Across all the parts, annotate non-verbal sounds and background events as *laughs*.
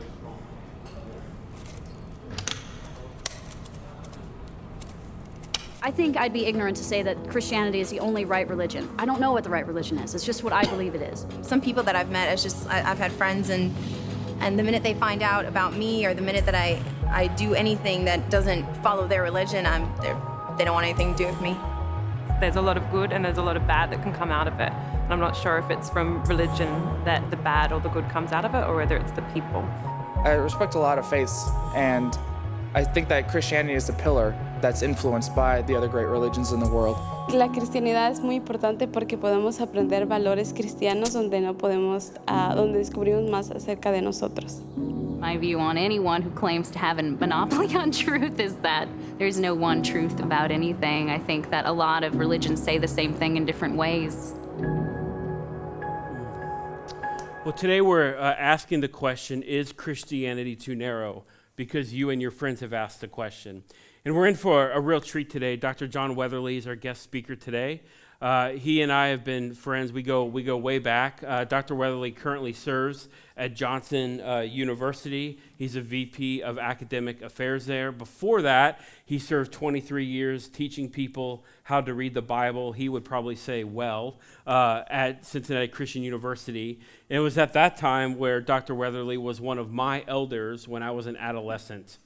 really strong. I think I'd be ignorant to say that Christianity is the only right religion. I don't know what the right religion is. It's just what I believe it is. Some people that I've met, it's just I, I've had friends, and and the minute they find out about me, or the minute that I I do anything that doesn't follow their religion, I'm they're- they don't want anything to do with me. There's a lot of good and there's a lot of bad that can come out of it. And I'm not sure if it's from religion that the bad or the good comes out of it or whether it's the people. I respect a lot of faiths, and I think that Christianity is the pillar that's influenced by the other great religions in the world. La cristianidad es muy importante porque podemos aprender valores cristianos donde no podemos, ah, donde descubrimos más acerca de nosotros. My view on anyone who claims to have a monopoly *laughs* on truth is that there's no one truth about anything. I think that a lot of religions say the same thing in different ways. Well, today we're uh, asking the question Is Christianity too narrow? Because you and your friends have asked the question. And we're in for a real treat today. Dr. John Weatherly is our guest speaker today. Uh, he and I have been friends. We go, we go way back. Uh, Dr. Weatherly currently serves at Johnson uh, University. He's a VP of academic affairs there. Before that, he served 23 years teaching people how to read the Bible. He would probably say well uh, at Cincinnati Christian University. And it was at that time where Dr. Weatherly was one of my elders when I was an adolescent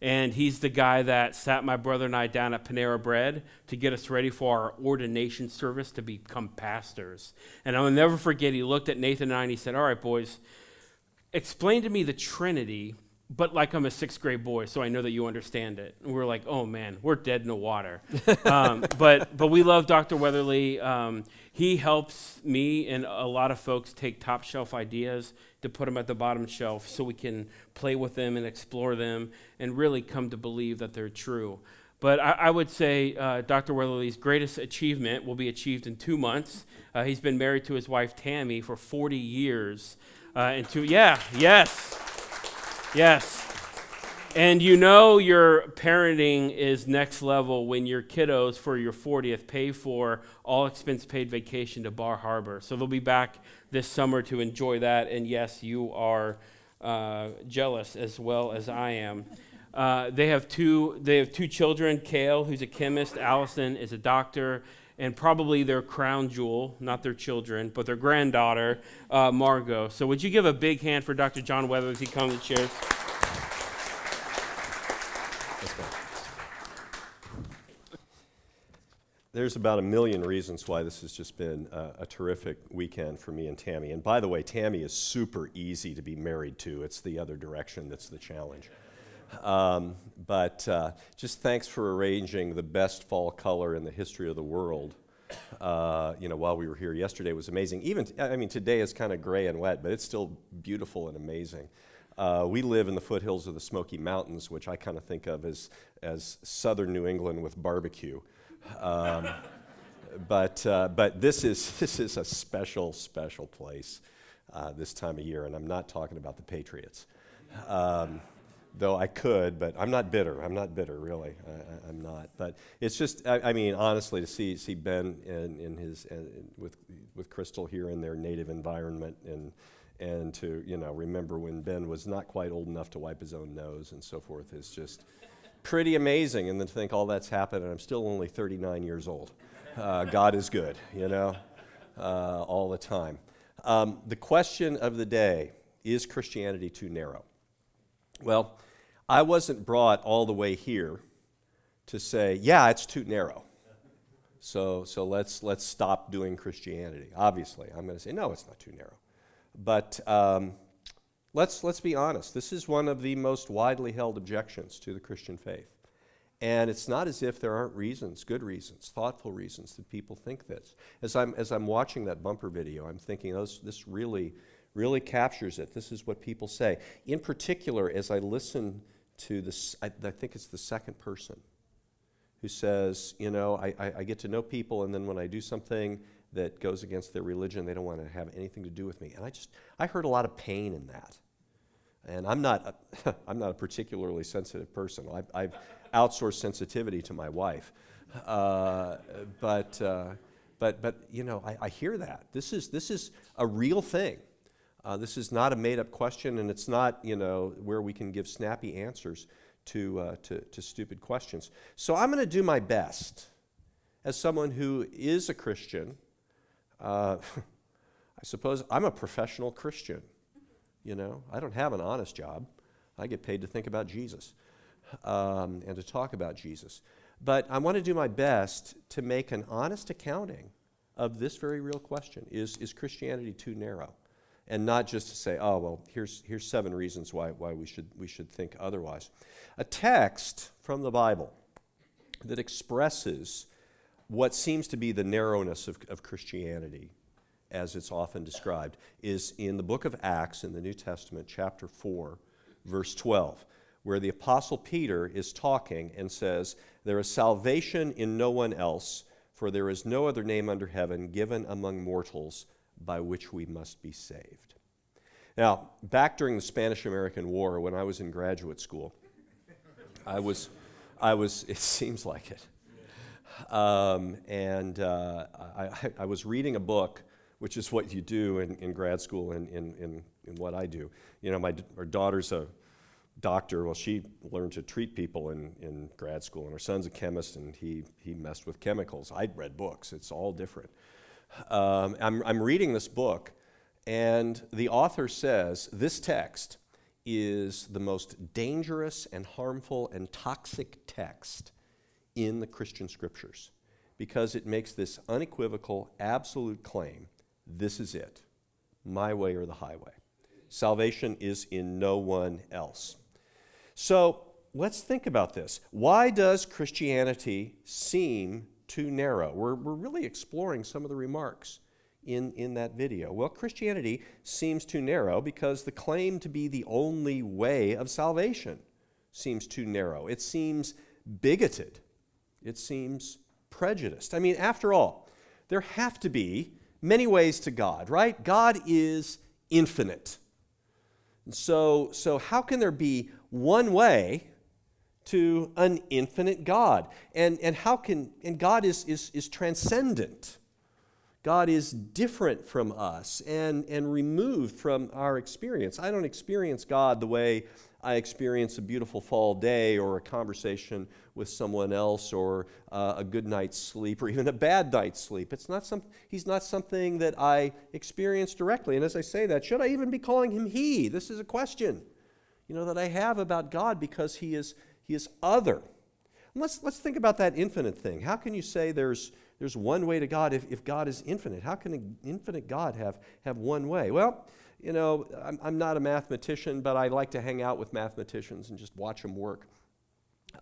and he's the guy that sat my brother and I down at Panera Bread to get us ready for our ordination service to become pastors. And I'll never forget, he looked at Nathan and I and he said, All right, boys, explain to me the Trinity, but like I'm a sixth grade boy, so I know that you understand it. And we're like, Oh man, we're dead in the water. *laughs* um, but, but we love Dr. Weatherly. Um, he helps me and a lot of folks take top shelf ideas to put them at the bottom shelf so we can play with them and explore them and really come to believe that they're true. But I, I would say uh, Dr. Weatherly's greatest achievement will be achieved in two months. Uh, he's been married to his wife Tammy for 40 years. Uh, and two, yeah, yes, yes. And you know your parenting is next level when your kiddos for your 40th pay for all expense paid vacation to Bar Harbor. So they'll be back this summer to enjoy that. And yes, you are uh, jealous as well as I am. Uh, they have two. They have two children. Kale, who's a chemist. Allison is a doctor, and probably their crown jewel, not their children, but their granddaughter, uh, Margot. So, would you give a big hand for Dr. John Weather as he comes and shares? There's about a million reasons why this has just been a, a, terrific weekend for me and Tammy. And by the way, Tammy is super easy to be married to. It's the other direction that's the challenge. Um, but uh, just thanks for arranging the best fall color in the history of the world. Uh, you know, while we were here yesterday was amazing. Even, t- I mean, today is kind of gray and wet, but it's still beautiful and amazing. Uh, we live in the foothills of the Smoky Mountains, which I kind of think of as, as southern New England with barbecue. Um, but uh, but this is *laughs* this is a special special place uh, this time of year, and I'm not talking about the Patriots, um, though I could, but I'm not bitter. I'm not bitter, really. I, am not. But it's just I, I, mean honestly to see see Ben in, in his uh, with with Crystal here in their native environment and. And to you know remember when Ben was not quite old enough to wipe his own nose and so forth is just pretty amazing. And then to think all that's happened, and I'm still only 39 years old. Uh, God is good, you know, uh, all the time. Um, the question of the day is Christianity too narrow? Well, I wasn't brought all the way here to say, yeah, it's too narrow. So, so let's, let's stop doing Christianity. Obviously, I'm going to say, no, it's not too narrow. But um, let's, let's be honest. This is one of the most widely held objections to the Christian faith. And it's not as if there aren't reasons, good reasons, thoughtful reasons that people think this. As I'm, as I'm watching that bumper video, I'm thinking, oh, this, this really, really captures it. This is what people say. In particular, as I listen to this, I, I think it's the second person who says, you know, I, I, I get to know people, and then when I do something that goes against their religion, they don't want to have anything to do with me. And I just, I heard a lot of pain in that. And I'm not, a, *laughs* I'm not a particularly sensitive person. I've, I've outsourced sensitivity to my wife. Uh, but, uh, but, but, you know, I, I, hear that. This is, this is a real thing. Uh, this is not a made up question, and it's not, you know, where we can give snappy answers to, uh, to, to stupid questions. So I'm going to do my best as someone who is a Christian. Uh, *laughs* I suppose I'm a professional Christian. You know, I don't have an honest job. I get paid to think about Jesus um, and to talk about Jesus. But I want to do my best to make an honest accounting of this very real question is, is Christianity too narrow? And not just to say, oh, well, here's, here's seven reasons why, why we, should, we should think otherwise. A text from the Bible that expresses what seems to be the narrowness of, of Christianity, as it's often described, is in the book of Acts in the New Testament, chapter 4, verse 12, where the Apostle Peter is talking and says, There is salvation in no one else, for there is no other name under heaven given among mortals by which we must be saved. Now, back during the Spanish American War, when I was in graduate school, I was, I was, *laughs* it seems like it. Um, and uh, I, I, was reading a book, which is what you do in, in grad school and in, in, in, what I do. You know, my, our daughter's a doctor. Well, she learned to treat people in, in grad school, and her son's a chemist, and he, he messed with chemicals. I'd read books, it's all different. Um, I'm, I'm reading this book, and the author says this text is the most dangerous and harmful and toxic text in the Christian scriptures because it makes this unequivocal, absolute claim this is it, my way or the highway. Salvation is in no one else. So let's think about this. Why does Christianity seem too narrow? We're, we're really exploring some of the remarks in, in that video. Well, Christianity seems too narrow because the claim to be the only way of salvation seems too narrow. It seems bigoted. It seems prejudiced. I mean, after all, there have to be many ways to God, right? God is infinite. so, so how can there be one way to an infinite God? And, and how can, and God is, is, is transcendent. God is different from us and, and removed from our experience. I don't experience God the way I experience a beautiful fall day or a conversation with someone else or uh, a good night's sleep or even a bad night's sleep. It's not some, he's not something that I experience directly. And as I say that, should I even be calling him he? This is a question, you know, that I have about God because he is, he is other. And let's, let's think about that infinite thing. How can you say there's, there's one way to God if, if God is infinite? How can an infinite God have, have one way? Well, you know, I'm, I'm not a mathematician, but I like to hang out with mathematicians and just watch them work.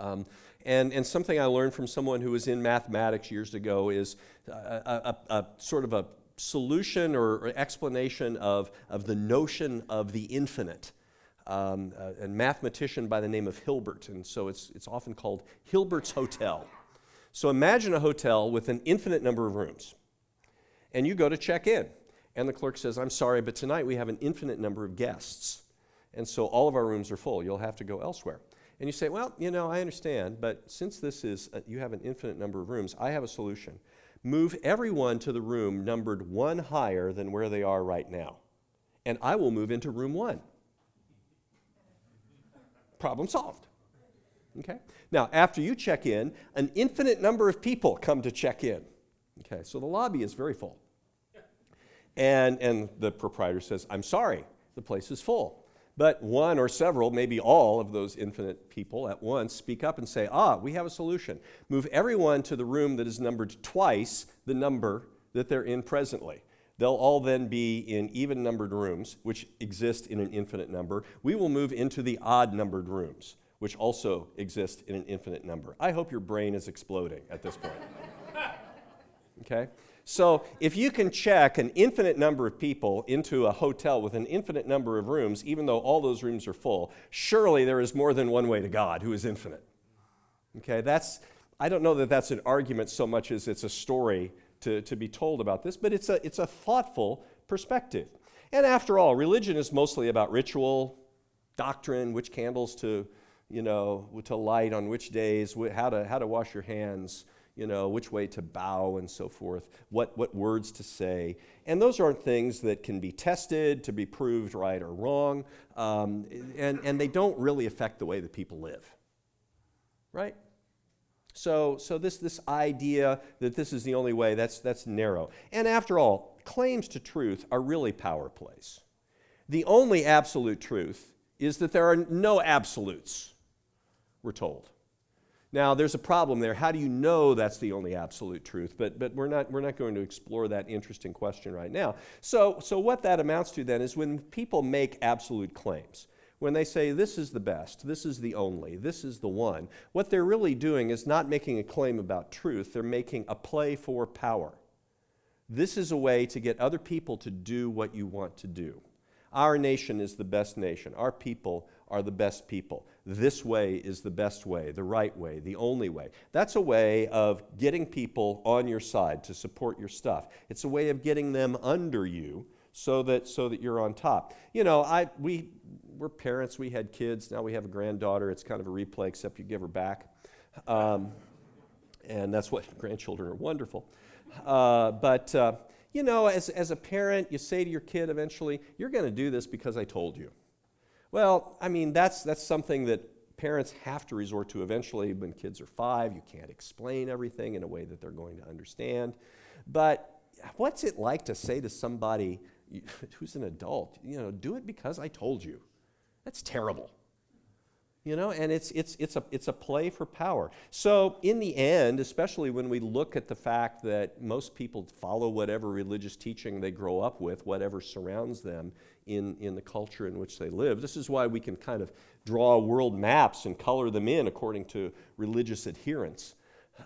Um, and, and something I learned from someone who was in mathematics years ago is a, a, a sort of a solution or, or, explanation of, of the notion of the infinite. Um, a mathematician by the name of Hilbert, and so it's, it's often called Hilbert's Hotel. So imagine a hotel with an infinite number of rooms, and you go to check in. And the clerk says, I'm sorry, but tonight we have an infinite number of guests. And so all of our rooms are full. You'll have to go elsewhere. And you say, Well, you know, I understand, but since this is, a, you have an infinite number of rooms, I have a solution. Move everyone to the room numbered one higher than where they are right now. And I will move into room one. Problem solved. Okay? Now, after you check in, an infinite number of people come to check in. Okay, so the lobby is very full. And, and the proprietor says, I'm sorry, the place is full. But one or several, maybe all of those infinite people at once speak up and say, Ah, we have a solution. Move everyone to the room that is numbered twice the number that they're in presently. They'll all then be in even numbered rooms, which exist in an infinite number. We will move into the odd numbered rooms, which also exist in an infinite number. I hope your brain is exploding at this point. *laughs* okay? So, if you can check an infinite number of people into a hotel with an infinite number of rooms, even though all those rooms are full, surely there is more than one way to God who is infinite. Okay, that's, I don't know that that's an argument so much as it's a story to, to be told about this, but it's a, it's a thoughtful perspective. And after all, religion is mostly about ritual, doctrine, which candles to, you know, to light on which days, how to, how to wash your hands, you know, which way to bow and so forth, what, what words to say. And those aren't things that can be tested to be proved right or wrong, um, and, and they don't really affect the way that people live, right? So, so this, this idea that this is the only way, that's, that's narrow. And after all, claims to truth are really power plays. The only absolute truth is that there are no absolutes, we're told. Now, there's a problem there. How do you know that's the only absolute truth? But, but we're, not, we're not going to explore that interesting question right now. So, so, what that amounts to then is when people make absolute claims, when they say, this is the best, this is the only, this is the one, what they're really doing is not making a claim about truth, they're making a play for power. This is a way to get other people to do what you want to do. Our nation is the best nation. Our people are the best people. This way is the best way, the right way, the only way. That's a way of getting people on your side to support your stuff. It's a way of getting them under you so that so that you're on top. You know, I we we're parents, we had kids, now we have a granddaughter. It's kind of a replay except you give her back. Um, and that's what *laughs* grandchildren are wonderful. Uh, but uh, you know, as, as a parent, you say to your kid eventually, You're going to do this because I told you. Well, I mean, that's, that's something that parents have to resort to eventually when kids are five. You can't explain everything in a way that they're going to understand. But what's it like to say to somebody *laughs* who's an adult, you know, do it because I told you? That's terrible. You know and it's it's it's a it's a play for power. So in the end especially when we look at the fact that most people follow whatever religious teaching they grow up with whatever surrounds them in in the culture in which they live this is why we can kind of draw world maps and color them in according to religious adherence.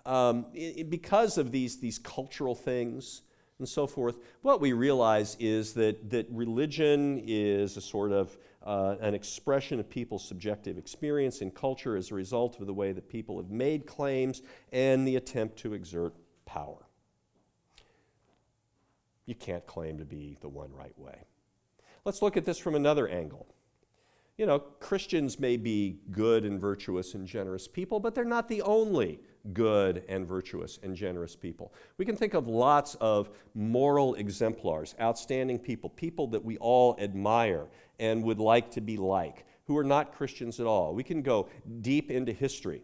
Um, it, because of these these cultural things and so forth what we realize is that that religion is a sort of uh, an expression of people's subjective experience and culture as a result of the way that people have made claims and the attempt to exert power. You can't claim to be the one right way. Let's look at this from another angle. You know, Christians may be good and virtuous and generous people, but they're not the only good and virtuous and generous people. We can think of lots of moral exemplars, outstanding people, people that we all admire and would like to be like, who are not Christians at all. We can go deep into history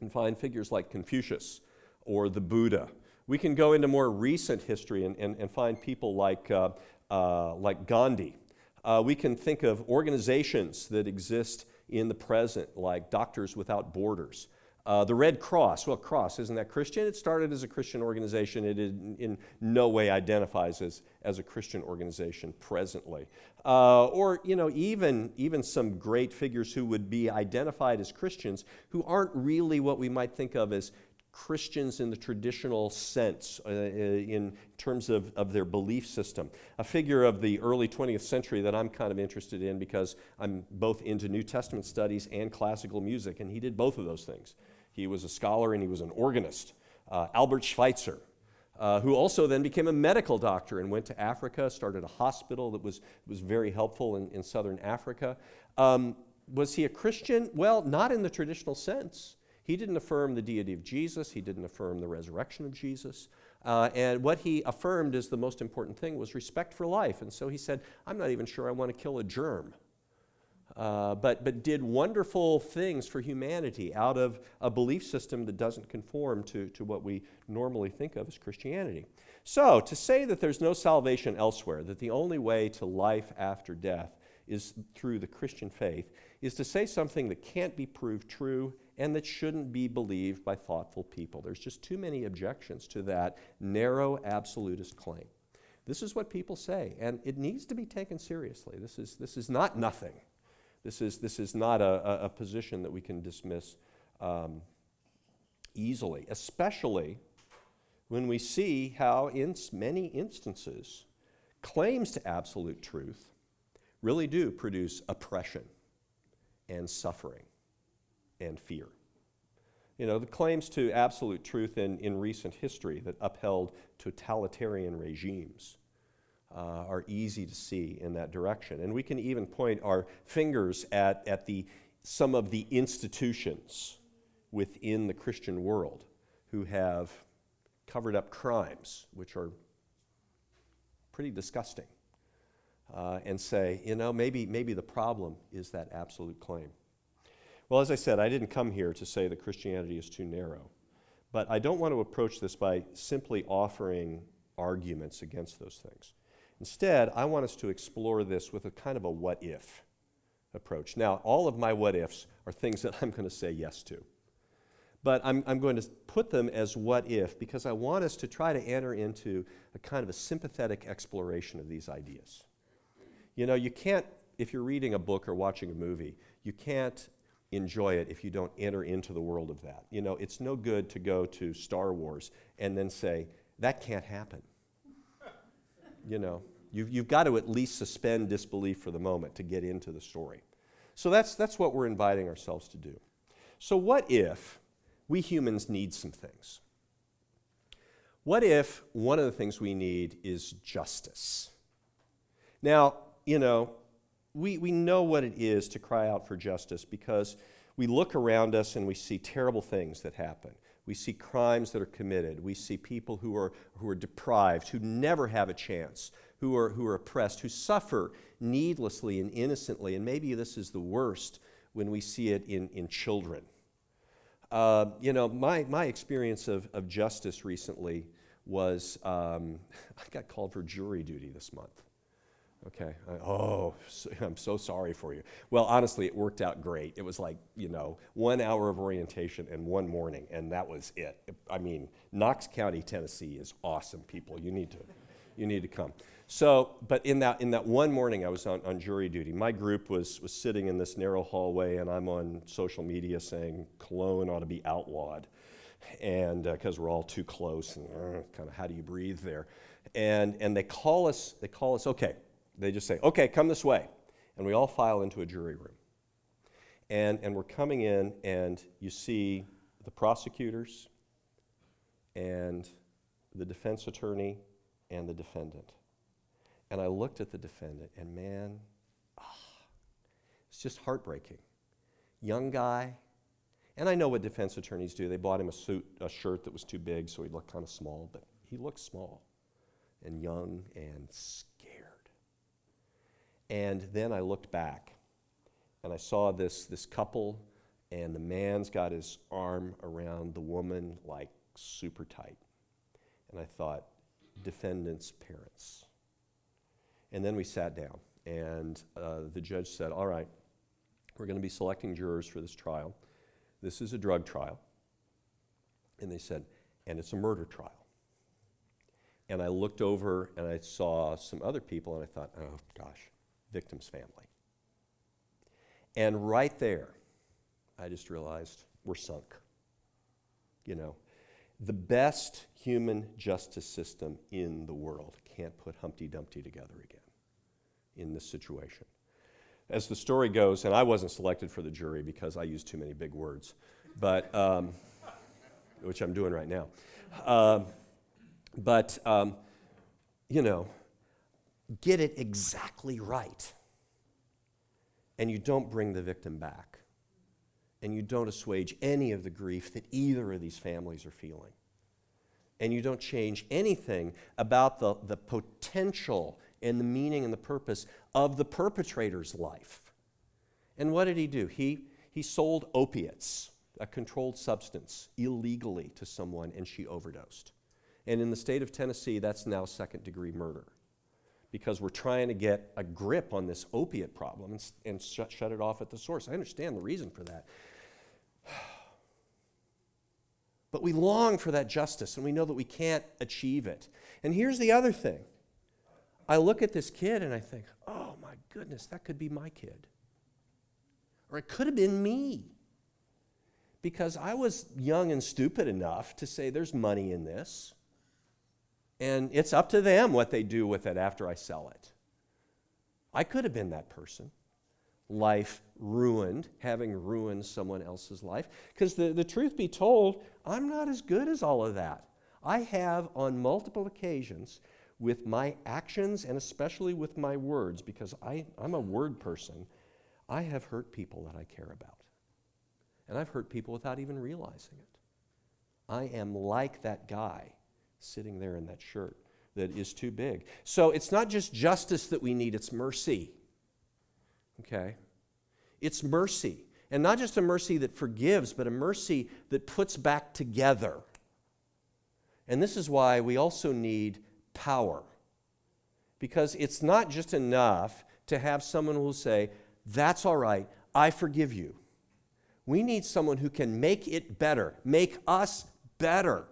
and find figures like Confucius or the Buddha. We can go into more recent history and, and, and find people like, uh, uh, like Gandhi. Uh, we can think of organizations that exist in the present, like Doctors Without Borders. Uh, the Red Cross, well, Cross, isn't that Christian? It started as a Christian organization. It in, in no way identifies as, as a Christian organization presently. Uh, or, you know, even, even some great figures who would be identified as Christians who aren't really what we might think of as Christians in the traditional sense, uh, uh in terms of, of their belief system. A figure of the early 20th century that I'm kind of interested in because I'm both into New Testament studies and classical music, and he did both of those things. He was a scholar and he was an organist. Uh, Albert Schweitzer, uh, who also then became a medical doctor and went to Africa, started a hospital that was, was very helpful in, in southern Africa. Um, was he a Christian? Well, not in the traditional sense. He didn't affirm the deity of Jesus, he didn't affirm the resurrection of Jesus. Uh, and what he affirmed as the most important thing was respect for life. And so he said, I'm not even sure I want to kill a germ uh, but, but did wonderful things for humanity out of a belief system that doesn't conform to, to what we normally think of as Christianity. So, to say that there's no salvation elsewhere, that the only way to life after death is through the Christian faith, is to say something that can't be proved true and that shouldn't be believed by thoughtful people. There's just too many objections to that narrow absolutist claim. This is what people say, and it needs to be taken seriously. This is, this is not nothing. This is, this is not a, a position that we can dismiss um, easily, especially when we see how, in many instances, claims to absolute truth really do produce oppression and suffering and fear. You know, the claims to absolute truth in, in recent history that upheld totalitarian regimes uh, are easy to see in that direction. And we can even point our fingers at, at the, some of the institutions within the Christian world who have covered up crimes, which are pretty disgusting, uh, and say, you know, maybe, maybe the problem is that absolute claim. Well, as I said, I didn't come here to say that Christianity is too narrow, but I don't want to approach this by simply offering arguments against those things. Instead, I want us to explore this with a kind of a what if approach. Now, all of my what ifs are things that I'm going to say yes to. But I'm, I'm going to put them as what if because I want us to try to enter into a kind of a sympathetic exploration of these ideas. You know, you can't, if you're reading a book or watching a movie, you can't enjoy it if you don't enter into the world of that. You know, it's no good to go to Star Wars and then say, that can't happen. You know, you've, you've got to at least suspend disbelief for the moment to get into the story. So that's, that's what we're inviting ourselves to do. So, what if we humans need some things? What if one of the things we need is justice? Now, you know, we, we know what it is to cry out for justice because we look around us and we see terrible things that happen. We see crimes that are committed. We see people who are, who are deprived, who never have a chance, who are, who are oppressed, who suffer needlessly and innocently. And maybe this is the worst when we see it in, in children. Uh, you know, my, my experience of, of justice recently was um, *laughs* I got called for jury duty this month. Okay. I, oh, so, I'm so sorry for you. Well, honestly, it worked out great. It was like, you know, one hour of orientation and one morning, and that was it. I mean, Knox County, Tennessee is awesome, people. You need to, you need to come. So, but in that, in that one morning, I was on, on jury duty. My group was, was sitting in this narrow hallway, and I'm on social media saying cologne ought to be outlawed. And because uh, we're all too close, and uh, kind of how do you breathe there? And, and they call us, they call us, okay, they just say, okay, come this way. And we all file into a jury room. And, and we're coming in, and you see the prosecutors and the defense attorney and the defendant. And I looked at the defendant, and man, ah, it's just heartbreaking. Young guy, and I know what defense attorneys do. They bought him a suit, a shirt that was too big, so he looked kind of small, but he looked small and young and and then I looked back and I saw this, this couple, and the man's got his arm around the woman like super tight. And I thought, defendant's parents. And then we sat down, and uh, the judge said, All right, we're going to be selecting jurors for this trial. This is a drug trial. And they said, And it's a murder trial. And I looked over and I saw some other people, and I thought, Oh, gosh victim's family. And right there, I just realized we're sunk. You know, the best human justice system in the world can't put Humpty Dumpty together again in this situation. As the story goes, and I wasn't selected for the jury because I used too many big words, but um, which I'm doing right now. Um, but um, you know, get it exactly right. And you don't bring the victim back. And you don't assuage any of the grief that either of these families are feeling. And you don't change anything about the, the potential and the meaning and the purpose of the perpetrator's life. And what did he do? He, he sold opiates, a controlled substance, illegally to someone, and she overdosed. And in the state of Tennessee, that's now second degree murder because we're trying to get a grip on this opiate problem and, and shut, shut it off at the source. I understand the reason for that. *sighs* But we long for that justice, and we know that we can't achieve it. And here's the other thing I look at this kid and I think, oh my goodness, that could be my kid. Or it could have been me. Because I was young and stupid enough to say, there's money in this. And it's up to them what they do with it after I sell it. I could have been that person. Life ruined, having ruined someone else's life. Because the, the truth be told, I'm not as good as all of that. I have, on multiple occasions, with my actions and especially with my words, because I, I'm a word person, I have hurt people that I care about. And I've hurt people without even realizing it. I am like that guy sitting there in that shirt that is too big. So it's not just justice that we need, it's mercy. Okay? It's mercy. And not just a mercy that forgives, but a mercy that puts back together. And this is why we also need power. Because it's not just enough to have someone who will say, That's all right, I forgive you. We need someone who can make it better, make us better,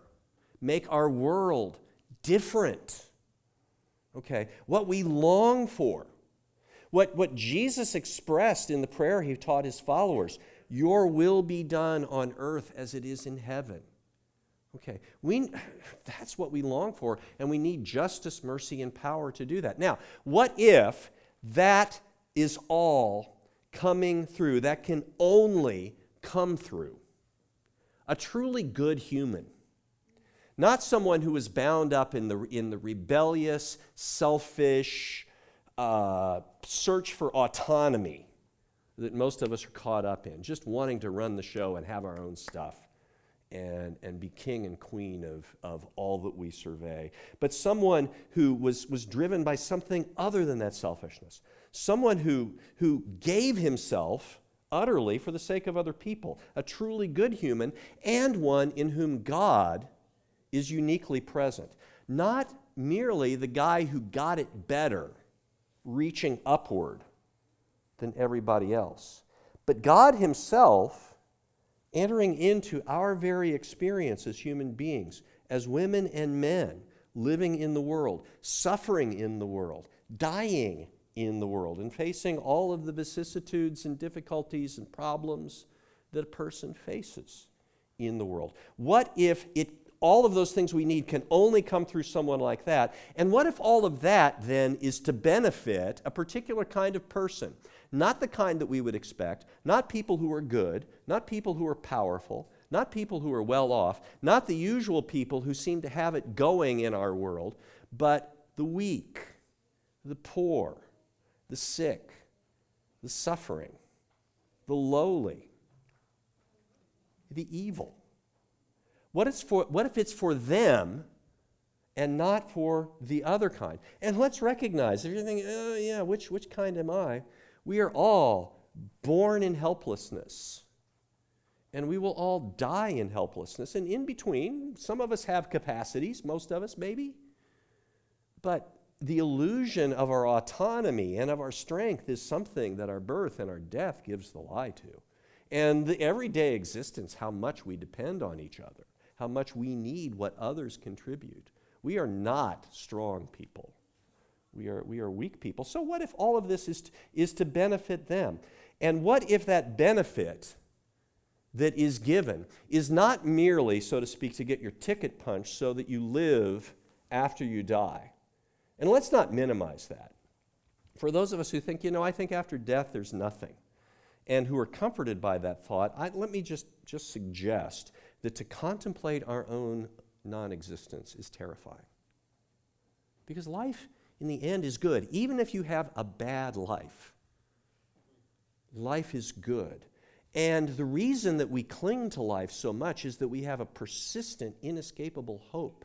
make our world different. Okay, what we long for, what, what Jesus expressed in the prayer he taught his followers Your will be done on earth as it is in heaven. Okay, we, *sighs* that's what we long for, and we need justice, mercy, and power to do that. Now, what if that is all coming through, that can only come through a truly good human? Not someone who is bound up in the, in the rebellious, selfish uh, search for autonomy that most of us are caught up in, just wanting to run the show and have our own stuff and, and be king and queen of, of all that we survey. But someone who was, was driven by something other than that selfishness. Someone who, who gave himself utterly for the sake of other people. A truly good human, and one in whom God is uniquely present. Not merely the guy who got it better, reaching upward than everybody else, but God Himself entering into our very experience as human beings, as women and men living in the world, suffering in the world, dying in the world, and facing all of the vicissitudes and difficulties and problems that a person faces in the world. What if it all of those things we need can only come through someone like that? And what if all of that then is to benefit a particular kind of person? Not the kind that we would expect, not people who are good, not people who are powerful, not people who are well off, not the usual people who seem to have it going in our world, but the weak, the poor, the sick, the suffering, the lowly, the evil. What, is for, what if it's for them and not for the other kind? And let's recognize, if you're thinking, oh, yeah, which, which kind am I? We are all born in helplessness. And we will all die in helplessness. And in between, some of us have capacities, most of us maybe. But the illusion of our autonomy and of our strength is something that our birth and our death gives the lie to. And the everyday existence, how much we depend on each other, how much we need what others contribute. We are not strong people. We are, we are weak people. So, what if all of this is to, is to benefit them? And what if that benefit that is given is not merely, so to speak, to get your ticket punched so that you live after you die? And let's not minimize that. For those of us who think, you know, I think after death there's nothing, and who are comforted by that thought, I, let me just, just suggest that to contemplate our own non existence is terrifying. Because life in the end is good. Even if you have a bad life, life is good. And the reason that we cling to life so much is that we have a persistent, inescapable hope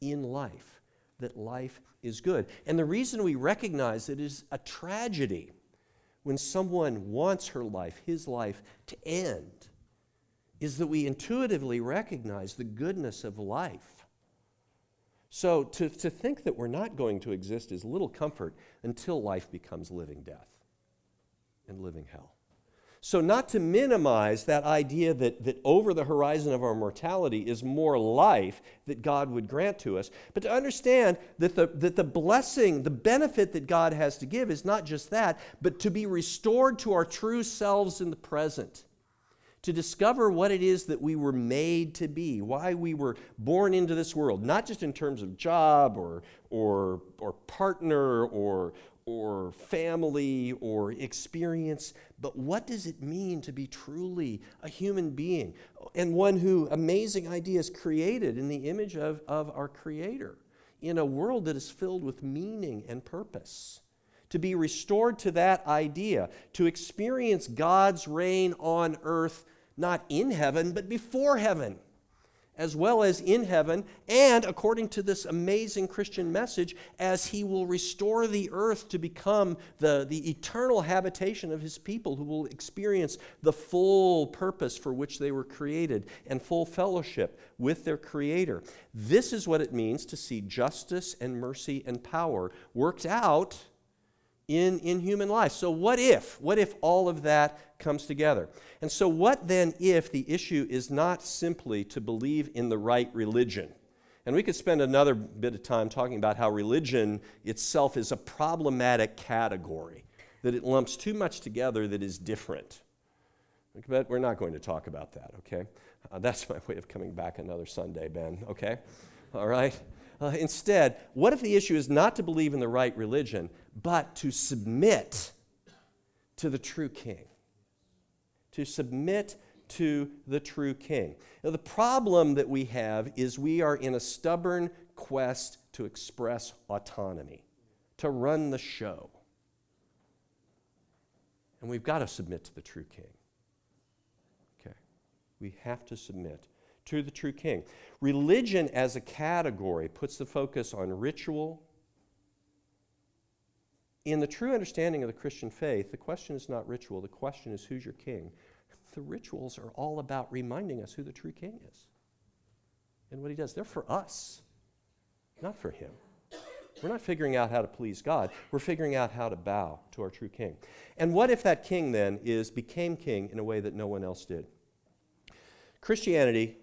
in life that life is good. And the reason we recognize it is a tragedy when someone wants her life, his life, to end is that we intuitively recognize the goodness of life so to, to think that we're not going to exist is little comfort until life becomes living death and living hell. So, not to minimize that idea that, that over the horizon of our mortality is more life that God would grant to us, but to understand that the, that the blessing, the benefit that God has to give is not just that, but to be restored to our true selves in the present to discover what it is that we were made to be, why we were born into this world, not just in terms of job or, or, or partner or, or family or experience, but what does it mean to be truly a human being and one who amazing ideas created in the image of, of our Creator in a world that is filled with meaning and purpose? To be restored to that idea, to experience God's reign on earth, not in heaven, but before heaven, as well as in heaven, and according to this amazing Christian message, as he will restore the earth to become the, the eternal habitation of his people who will experience the full purpose for which they were created and full fellowship with their Creator. This is what it means to see justice and mercy and power worked out in, in human life. So, what if? What if all of that comes together? And so, what then if the issue is not simply to believe in the right religion? And we could spend another bit of time talking about how religion itself is a problematic category, that it lumps too much together that is different. But we're not going to talk about that, okay? Uh, that's *laughs* my way of coming back another Sunday, Ben, okay? All right? Uh, instead, what if the issue is not to believe in the right religion, but to submit to the true king? To submit to the true king. Now, the problem that we have is we are in a stubborn quest to express autonomy, to run the show. And we've got to submit to the true king. Okay? We have to submit to the true king. Religion as a category puts the focus on ritual. In the true understanding of the Christian faith, the question is not ritual, the question is who's your king. The rituals are all about reminding us who the true king is and what he does. They're for us, not for him. We're not figuring out how to please God. We're figuring out how to bow to our true king. And what if that king then is became king in a way that no one else did? Christianity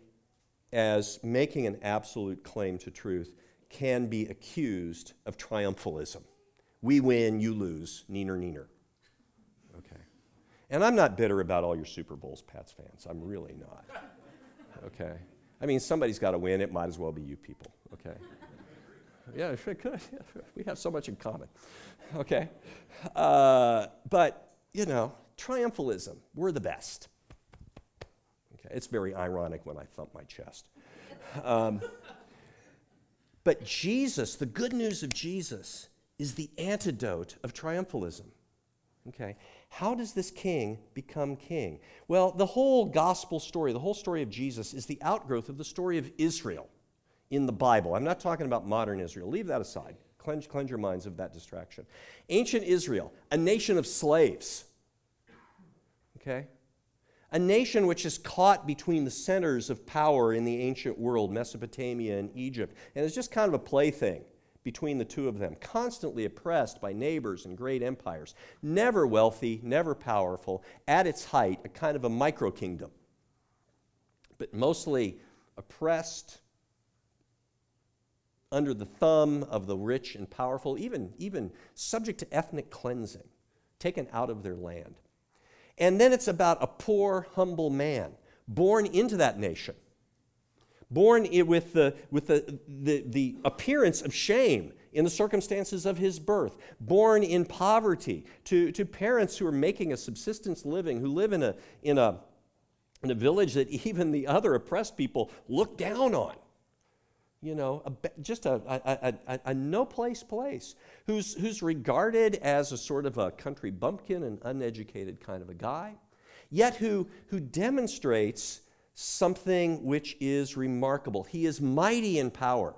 as making an absolute claim to truth can be accused of triumphalism. We win, you lose, neener, neener. Okay. And I'm not bitter about all your Super Bowls, Pats fans. I'm really not. Okay. I mean, somebody's got to win. It might as well be you people. Okay. Yeah, it could. *laughs* We have so much in common. Okay. Uh, but, you know, triumphalism, we're the best. It's very ironic when I thump my chest. Um, but Jesus, the good news of Jesus, is the antidote of triumphalism. Okay, how does this king become king? Well, the whole gospel story, the whole story of Jesus, is the outgrowth of the story of Israel in the Bible. I'm not talking about modern Israel. Leave that aside. Cleanse, cleanse your minds of that distraction. Ancient Israel, a nation of slaves. Okay? A nation which is caught between the centers of power in the ancient world, Mesopotamia and Egypt, and is just kind of a plaything between the two of them, constantly oppressed by neighbors and great empires, never wealthy, never powerful, at its height, a kind of a micro kingdom, but mostly oppressed, under the thumb of the rich and powerful, even, even subject to ethnic cleansing, taken out of their land. And then it's about a poor, humble man born into that nation, born with, the, with the, the, the appearance of shame in the circumstances of his birth, born in poverty to, to parents who are making a subsistence living, who live in a, in, a, in a village that even the other oppressed people look down on you know, a, just a, a, a, no place place, who's, who's regarded as a sort of a country bumpkin and uneducated kind of a guy, yet who, who demonstrates something which is remarkable. He is mighty in power.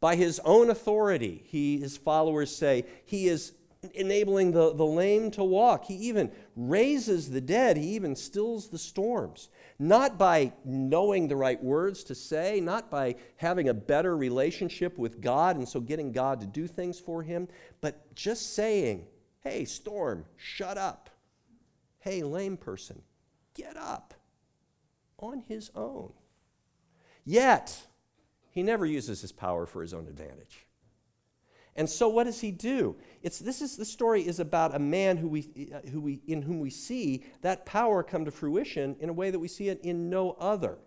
By his own authority, he, his followers say, he is enabling the, the lame to walk. He even raises the dead. He even stills the storms. Not by knowing the right words to say, not by having a better relationship with God and so getting God to do things for him, but just saying, hey, storm, shut up. Hey, lame person, get up on his own. Yet, he never uses his power for his own advantage. And so, what does he do? It's, this is the story is about a man who we, who we, in whom we see that power come to fruition in a way that we see it in no other.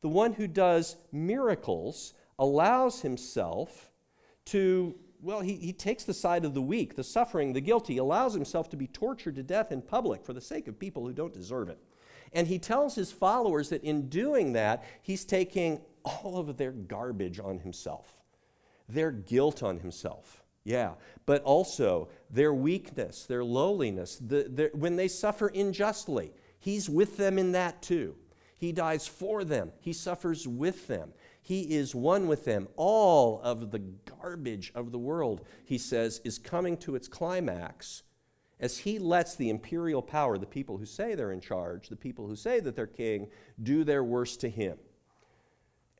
The one who does miracles allows himself to, well, he, he takes the side of the weak, the suffering, the guilty, allows himself to be tortured to death in public for the sake of people who don't deserve it. And he tells his followers that in doing that, he's taking all of their garbage on himself their guilt on himself. Yeah, but also their weakness, their lowliness. The, when they suffer unjustly, he's with them in that too. He dies for them. He suffers with them. He is one with them. All of the garbage of the world, he says, is coming to its climax as he lets the imperial power, the people who say they're in charge, the people who say that they're king, do their worst to him.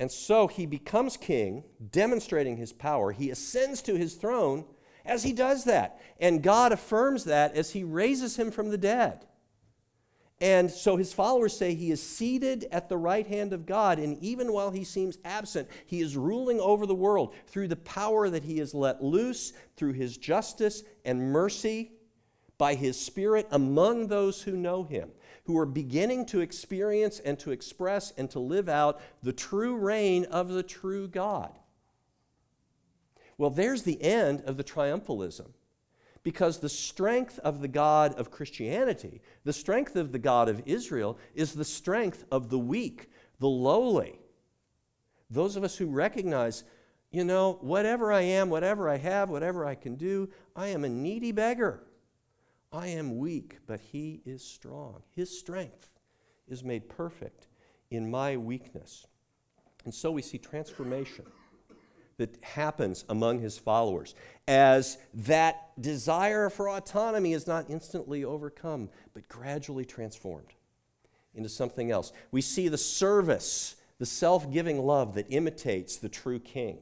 And so he becomes king, demonstrating his power. He ascends to his throne as he does that. And God affirms that as he raises him from the dead. And so his followers say he is seated at the right hand of God, and even while he seems absent, he is ruling over the world through the power that he has let loose, through his justice and mercy by his Spirit among those who know him, who are beginning to experience and to express and to live out the true reign of the true God. Well, there's the end of the triumphalism. Because the strength of the God of Christianity, the strength of the God of Israel, is the strength of the weak, the lowly. Those of us who recognize, you know, whatever I am, whatever I have, whatever I can do, I am a needy beggar. I am weak, but He is strong. His strength is made perfect in my weakness. And so we see transformation that happens among his followers as that desire for autonomy is not instantly overcome, but gradually transformed into something else. We see the service, the self giving love that imitates the true king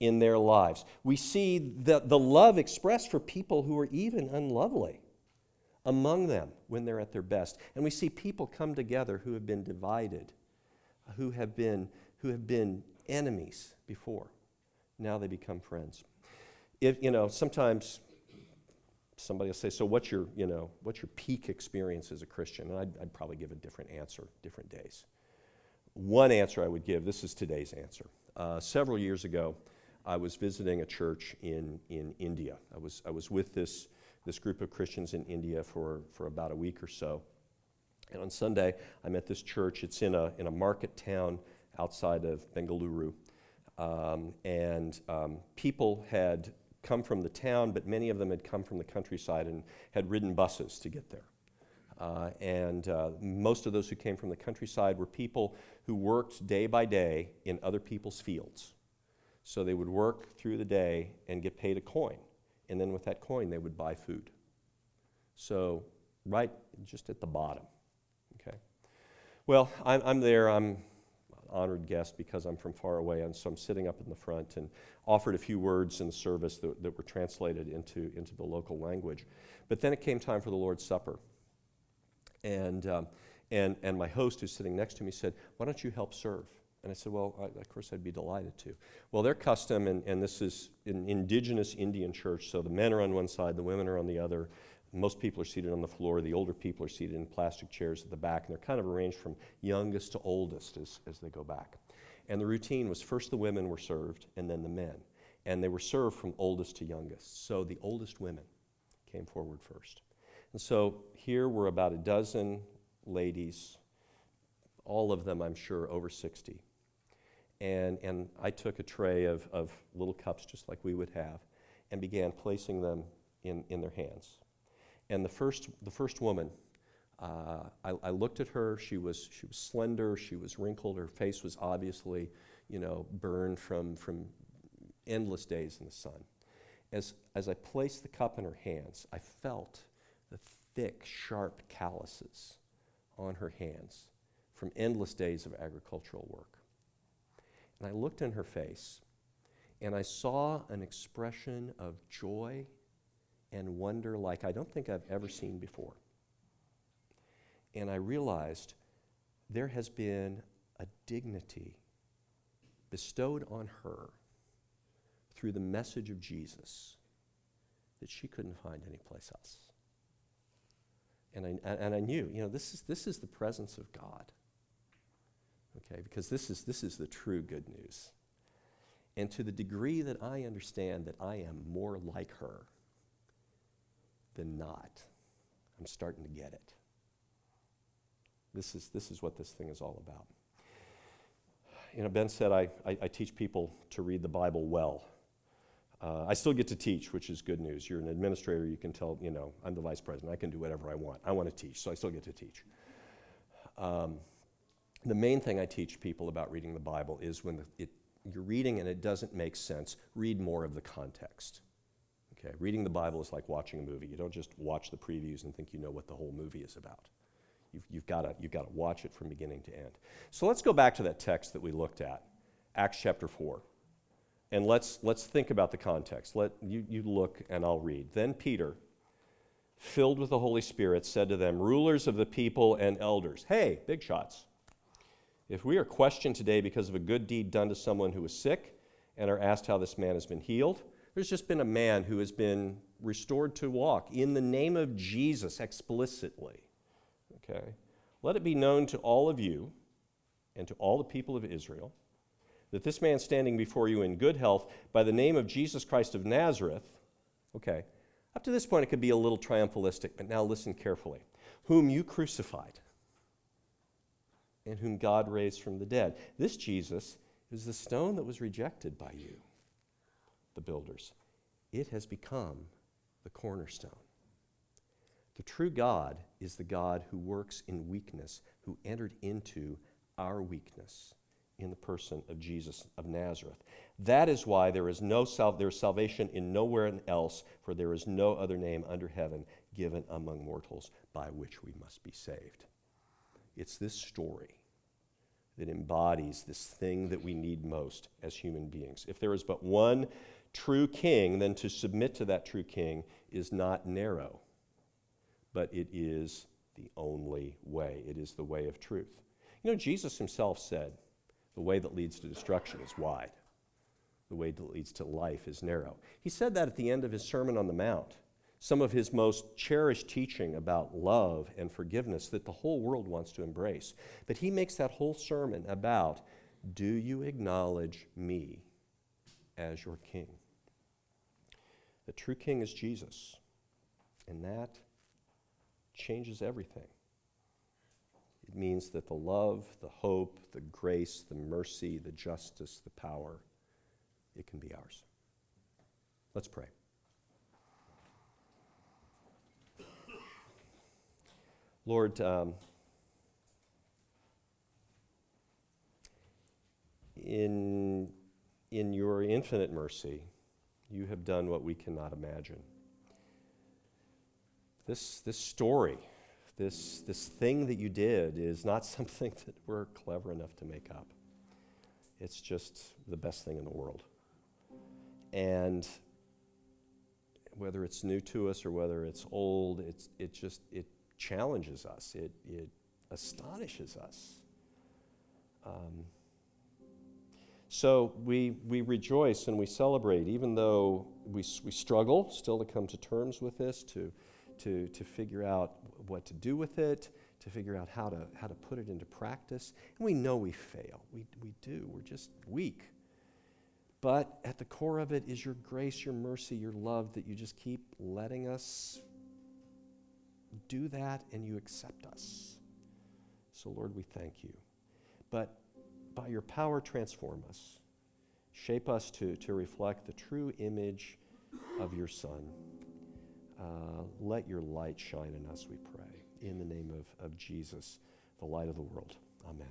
in their lives. We see the, the love expressed for people who are even unlovely among them when they're at their best. And we see people come together who have been divided, who have been, who have been enemies before now they become friends. If, you know, sometimes somebody will say, so what's your, you know, what's your peak experience as a Christian? And I'd, I'd probably give a different answer, different days. One answer I would give, this is today's answer. Uh, several years ago, I was visiting a church in, in India. I was, I was with this, this group of Christians in India for, for about a week or so. And on Sunday, I'm at this church. It's in a, in a market town outside of Bengaluru. Um, and um, people had come from the town, but many of them had come from the countryside and had ridden buses to get there. Uh, and uh, most of those who came from the countryside were people who worked day by day in other people's fields. So they would work through the day and get paid a coin. And then with that coin, they would buy food. So, right just at the bottom. Okay. Well, I'm, I'm there. I'm an honored guest because I'm from far away, and so I'm sitting up in the front and offered a few words in the service that, that were translated into, into the local language. But then it came time for the Lord's Supper. And, um, and, and my host, who's sitting next to me, said, Why don't you help serve? And I said, Well, I, of course, I'd be delighted to. Well, their custom, and, and this is an indigenous Indian church, so the men are on one side, the women are on the other. Most people are seated on the floor. The older people are seated in plastic chairs at the back, and they're kind of arranged from youngest to oldest as, as they go back. And the routine was first the women were served, and then the men. And they were served from oldest to youngest. So the oldest women came forward first. And so here were about a dozen ladies, all of them, I'm sure, over 60. And, and I took a tray of, of little cups, just like we would have, and began placing them in, in their hands. And the first, the first woman, uh, I, I, looked at her. She was, she was slender. She was wrinkled. Her face was obviously, you know, burned from, from endless days in the sun. As, as I placed the cup in her hands, I felt the thick, sharp calluses on her hands from endless days of agricultural work. And I looked in her face, and I saw an expression of joy and wonder like I don't think I've ever seen before. And I realized there has been a dignity bestowed on her through the message of Jesus that she couldn't find anyplace else. And I, and I knew, you know, this is, this is the presence of God. Okay, because this is, this is the true good news. And to the degree that I understand that I am more like her, than not. I'm starting to get it. This is, this is what this thing is all about. You know, Ben said I, I, I teach people to read the Bible well. Uh, I still get to teach, which is good news. You're an administrator, you can tell, you know, I'm the vice president. I can do whatever I want. I want to teach, so I still get to teach. Um, the main thing I teach people about reading the Bible is when it, you're reading and it doesn't make sense, read more of the context. Okay, reading the Bible is like watching a movie. You don't just watch the previews and think you know what the whole movie is about. You've, you've got you've to watch it from beginning to end. So let's go back to that text that we looked at, Acts chapter 4. And let's, let's think about the context. Let you, you look and I'll read. Then Peter, filled with the Holy Spirit, said to them, Rulers of the people and elders, hey, big shots. If we are questioned today because of a good deed done to someone who is sick and are asked how this man has been healed, there's just been a man who has been restored to walk in the name of Jesus explicitly. Okay? Let it be known to all of you and to all the people of Israel that this man standing before you in good health by the name of Jesus Christ of Nazareth, okay, up to this point it could be a little triumphalistic, but now listen carefully. Whom you crucified and whom God raised from the dead. This Jesus is the stone that was rejected by you, the builders. It has become the cornerstone. The true God is the God who works in weakness, who entered into our weakness in the person of Jesus of Nazareth. That is why there is no sal- there is salvation in nowhere else, for there is no other name under heaven given among mortals by which we must be saved. It's this story that embodies this thing that we need most as human beings. If there is but one true king, then to submit to that true king is not narrow, but it is the only way. It is the way of truth. You know, Jesus himself said, the way that leads to destruction is wide. The way that leads to life is narrow. He said that at the end of his Sermon on the Mount. Some of his most cherished teaching about love and forgiveness that the whole world wants to embrace. But he makes that whole sermon about do you acknowledge me as your king? The true king is Jesus. And that changes everything. It means that the love, the hope, the grace, the mercy, the justice, the power, it can be ours. Let's pray. Lord, um, in, in your infinite mercy, you have done what we cannot imagine. This, this story this, this thing that you did is not *laughs* something that we're clever enough to make up. It's just the best thing in the world. And whether it's new to us or whether it's old, it's, it just it challenges us. It, it astonishes us. Um, so we, we rejoice and we celebrate, even though we, we struggle still to come to terms with this, to, to, to figure out what to do with it, to figure out how to, how to put it into practice. And we know we fail. We, we do. We're just weak. But at the core of it is your grace, your mercy, your love that you just keep letting us do that and you accept us. So, Lord, we thank you. But by your power, transform us. Shape us to, to reflect the true image of your Son. Uh, let your light shine in us, we pray. In the name of, of Jesus, the light of the world. Amen.